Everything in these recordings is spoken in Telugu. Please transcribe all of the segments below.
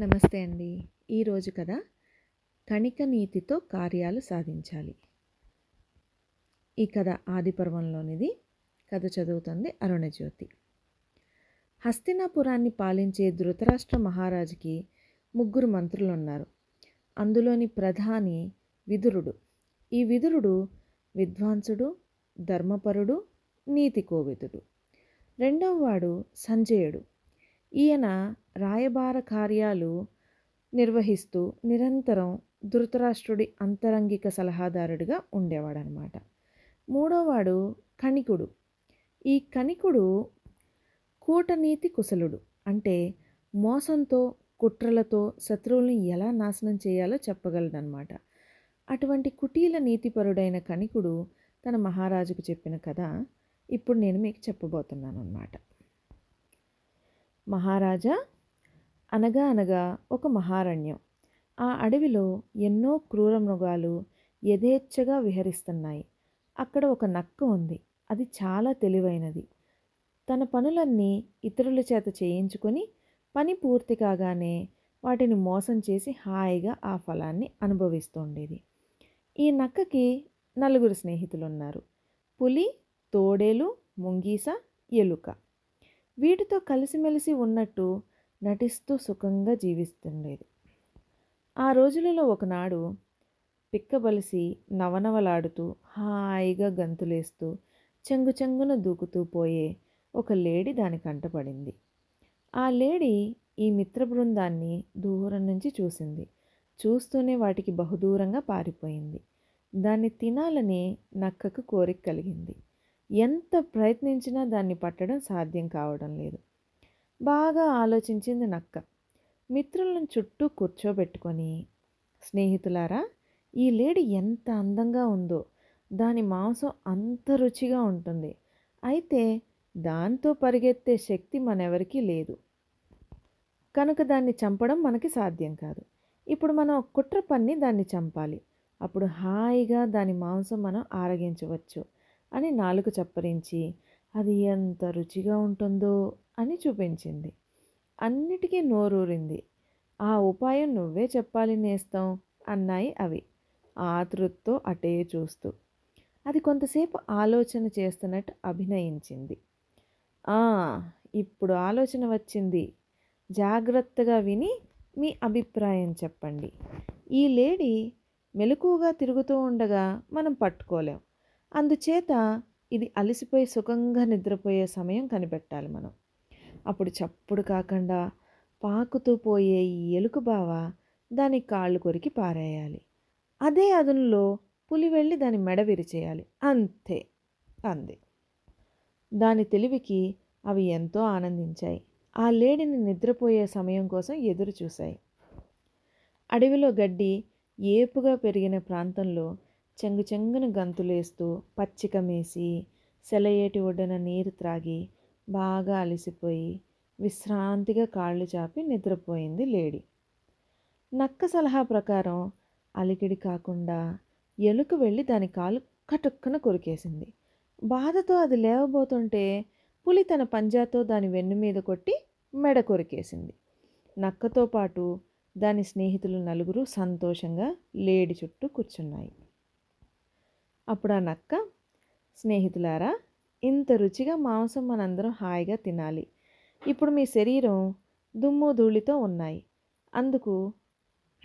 నమస్తే అండి. ఈరోజు కథ కణిక నీతితో కార్యాలు సాధించాలి. ఈ కథ ఆదిపర్వంలోనిది. కథ చదువుతుంది అరుణజ్యోతి. హస్తినాపురాన్ని పాలించే ధృతరాష్ట్ర మహారాజుకి ముగ్గురు మంత్రులు ఉన్నారు అందులోని ప్రధాని విదురుడు. ఈ విదురుడు విద్వాంసుడు ధర్మపరుడు నీతి కోవిదుడు. రెండవవాడు సంజయుడు. ఈయన రాయబార కార్యాలు నిర్వహిస్తూ నిరంతరం ధృతరాష్ట్రుడి అంతరంగిక సలహాదారుడిగా ఉండేవాడనమాట. మూడోవాడు కణికుడు. ఈ కణికుడు కూటనీతి కుశలుడు. అంటే మోసంతో కుట్రలతో శత్రువులను ఎలా నాశనం చేయాలో చెప్పగలడనమాట. అటువంటి కుటీల నీతిపరుడైన కణికుడు తన మహారాజుకు చెప్పిన కథ ఇప్పుడు నేను మీకు చెప్పబోతున్నాను అన్నమాట మహారాజా అనగా అనగా ఒక మహారణ్యం. ఆ అడవిలో ఎన్నో క్రూర మృగాలు యథేచ్ఛగా విహరిస్తున్నాయి. అక్కడ ఒక నక్క ఉంది. అది చాలా తెలివైనది. తన పనులన్నీ ఇతరుల చేత చేయించుకొని పని పూర్తి కాగానే వాటిని మోసం చేసి హాయిగా ఆ ఫలాన్ని అనుభవిస్తుండేది. ఈ నక్కకి నలుగురు స్నేహితులు ఉన్నారు పులి తోడేలు ముంగీస ఎలుక. వీటితో కలిసిమెలిసి ఉన్నట్టు నటిస్తూ సుఖంగా జీవిస్తుండేది. ఆ రోజులలో ఒకనాడు పిక్కబలిసి నవనవలాడుతూ హాయిగా గంతులేస్తూ చెంగు చెంగున దూకుతూ పోయే ఒక లేడీ దాని కంటపడింది ఆ లేడీ ఈ మిత్ర బృందాన్ని దూరం నుంచి చూసింది. చూస్తూనే వాటికి బహుదూరంగా పారిపోయింది. దాన్ని తినాలని నక్కకు కోరిక కలిగింది. ఎంత ప్రయత్నించినా దాన్ని పట్టడం సాధ్యం కావడం లేదు. బాగా ఆలోచించింది నక్క. మిత్రులను చుట్టూ కూర్చోబెట్టుకొని స్నేహితులారా ఈ లేడి ఎంత అందంగా ఉందో దాని మాంసం అంత రుచిగా ఉంటుంది. అయితే దాంతో పరిగెత్తే శక్తి మనెవరికీ లేదు. కనుక దాన్ని చంపడం మనకి సాధ్యం కాదు. ఇప్పుడు మనం కుట్ర పన్ని దాన్ని చంపాలి. అప్పుడు హాయిగా దాని మాంసం మనం ఆరగించవచ్చు అని నాలుక చప్పరించి అది ఎంత రుచిగా ఉంటుందో అని చూపించింది. అన్నిటికీ నోరూరింది. ఆ ఉపాయం నువ్వే చెప్పాలి నేస్తాం అన్నాయి అవి. ఆతృతతో అటే చూస్తూ. అది కొంతసేపు ఆలోచన చేస్తున్నట్టు అభినయించింది. ఇప్పుడు ఆలోచన వచ్చింది. జాగ్రత్తగా విని మీ అభిప్రాయం చెప్పండి. ఈ లేడీ మెలకువగా తిరుగుతూ ఉండగా మనం పట్టుకోలేం. అందుచేత ఇది అలసిపోయి సుఖంగా నిద్రపోయే సమయం కనిపెట్టాలి మనం. అప్పుడు చప్పుడు కాకుండా పాకుతూ పోయే ఈ ఎలుక బావ దాని కాళ్ళు కొరికి పారేయాలి. అదే అదునులో పులి వెళ్ళి దాని మెడ విరిచేయాలి. అంతే అంది. దాని తెలివికి అవి ఎంతో ఆనందించాయి. ఆ లేడిని నిద్రపోయే సమయం కోసం ఎదురు చూశాయి. అడవిలో గడ్డి ఏపుగా పెరిగిన ప్రాంతంలో చెంగు చెంగున గంతులేస్తూ పచ్చిక మేసి సెలయేటి ఒడ్డున నీరు త్రాగి బాగా అలసిపోయి విశ్రాంతిగా కాళ్ళు చాపి నిద్రపోయింది లేడీ. నక్క సలహా ప్రకారం అలికిడి కాకుండా ఎలుక వెళ్ళి దాని కాలు కటుక్కన కొరికేసింది. బాధతో అది లేవబోతుంటే పులి తన పంజాతో దాని వెన్ను మీద కొట్టి మెడ కొరికేసింది. నక్కతో పాటు దాని స్నేహితులు నలుగురు సంతోషంగా లేడి చుట్టూ కూర్చున్నాయి. అప్పుడు ఆ నక్క స్నేహితులారా ఇంత రుచిగా మాంసం మనందరం హాయిగా తినాలి. ఇప్పుడు మీ శరీరం దుమ్ము ధూళితో ఉన్నాయి. అందుకు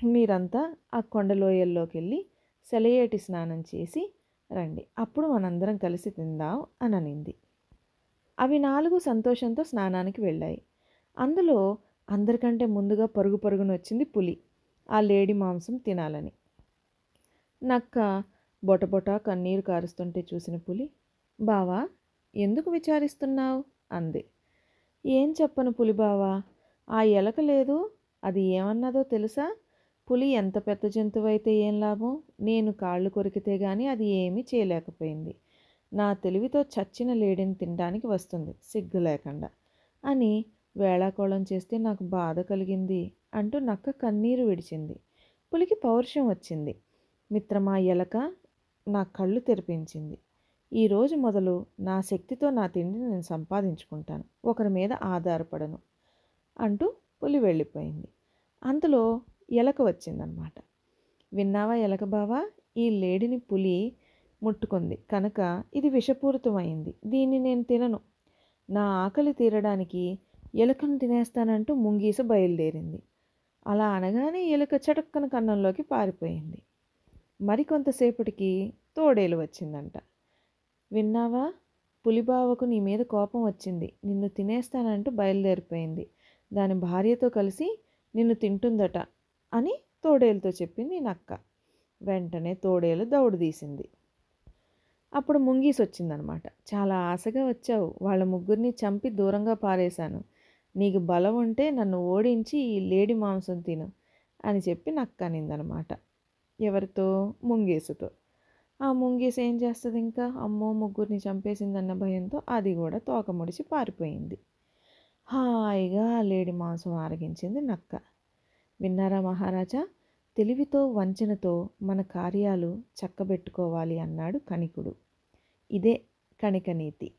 మీరంతా ఆ కొండలోయల్లోకి వెళ్ళి సెలయేటి స్నానం చేసి రండి. అప్పుడు మనందరం కలిసి తిందాం అని అనింది. అవి నాలుగు సంతోషంతో స్నానానికి వెళ్ళాయి. అందులో అందరికంటే ముందుగా పరుగు పరుగున వచ్చింది పులి ఆ లేడీ మాంసం తినాలని. నక్క బొటబొట కన్నీరు కారుస్తుంటే చూసిన పులి బావా ఎందుకు విచారిస్తున్నావు? అంది. ఏం చెప్పను పులి బావా ఆ ఎలక లేదు అది ఏమన్నదో తెలుసా? పులి ఎంత పెద్ద జంతువు అయితే ఏం లాభం? నేను కాళ్ళు కొరికితే గాని అది ఏమీ చేయలేకపోయింది. నా తెలివితో చచ్చిన లేడిని తినడానికి వస్తుంది సిగ్గు లేకుండా. అని వేళాకోళం చేస్తే నాకు బాధ కలిగింది అంటూ నక్క కన్నీరు విడిచింది. పులికి పౌరుషం వచ్చింది. మిత్రమా ఎలక నా కళ్ళు తెరిపించింది. ఈరోజు మొదలు నా శక్తితో నా తిండిని నేను సంపాదించుకుంటాను. ఒకరి మీద ఆధారపడను అంటూ పులి వెళ్ళిపోయింది. అంతలో ఎలక వచ్చిందనమాట విన్నావా ఎలక బావా? ఈ లేడిని పులి ముట్టుకుంది. కనుక ఇది విషపూరితమైంది. దీన్ని నేను తినను. నా ఆకలి తీరడానికి ఎలుకను తినేస్తానంటూ ముంగీస బయలుదేరింది. అలా అనగానే ఎలుక చటక్కన కన్నంలోకి పారిపోయింది. మరికొంతసేపటికి తోడేలు వచ్చిందంట. విన్నావా? పులిబావకు నీ మీద కోపం వచ్చింది. నిన్ను తినేస్తానంటూ బయలుదేరిపోయింది. దాని భార్యతో కలిసి నిన్ను తింటుందట అని తోడేలుతో చెప్పింది నక్క. వెంటనే తోడేలు దౌడు తీసింది. అప్పుడు ముంగీస్ వచ్చిందనమాట. చాలా ఆశగా వచ్చావు. వాళ్ళ ముగ్గురిని చంపి దూరంగా పారేశాను. నీకు బలం ఉంటే నన్ను ఓడించి ఈ లేడి మాంసం తిను అని చెప్పి నక్క అనిందనమాట. ఎవరితో? ముంగేసుతో ఆ ముంగీసు ఏం చేస్తుంది ఇంకా? అమ్మో ముగ్గురిని చంపేసిందన్న భయంతో అది కూడా తోక ముడిచి పారిపోయింది. హాయిగా లేడి మాంసం ఆరగించింది నక్క. విన్నారా మహారాజా? తెలివితో వంచనతో మన కార్యాలు చక్కబెట్టుకోవాలి అన్నాడు కణికుడు. ఇదే కణిక నీతి.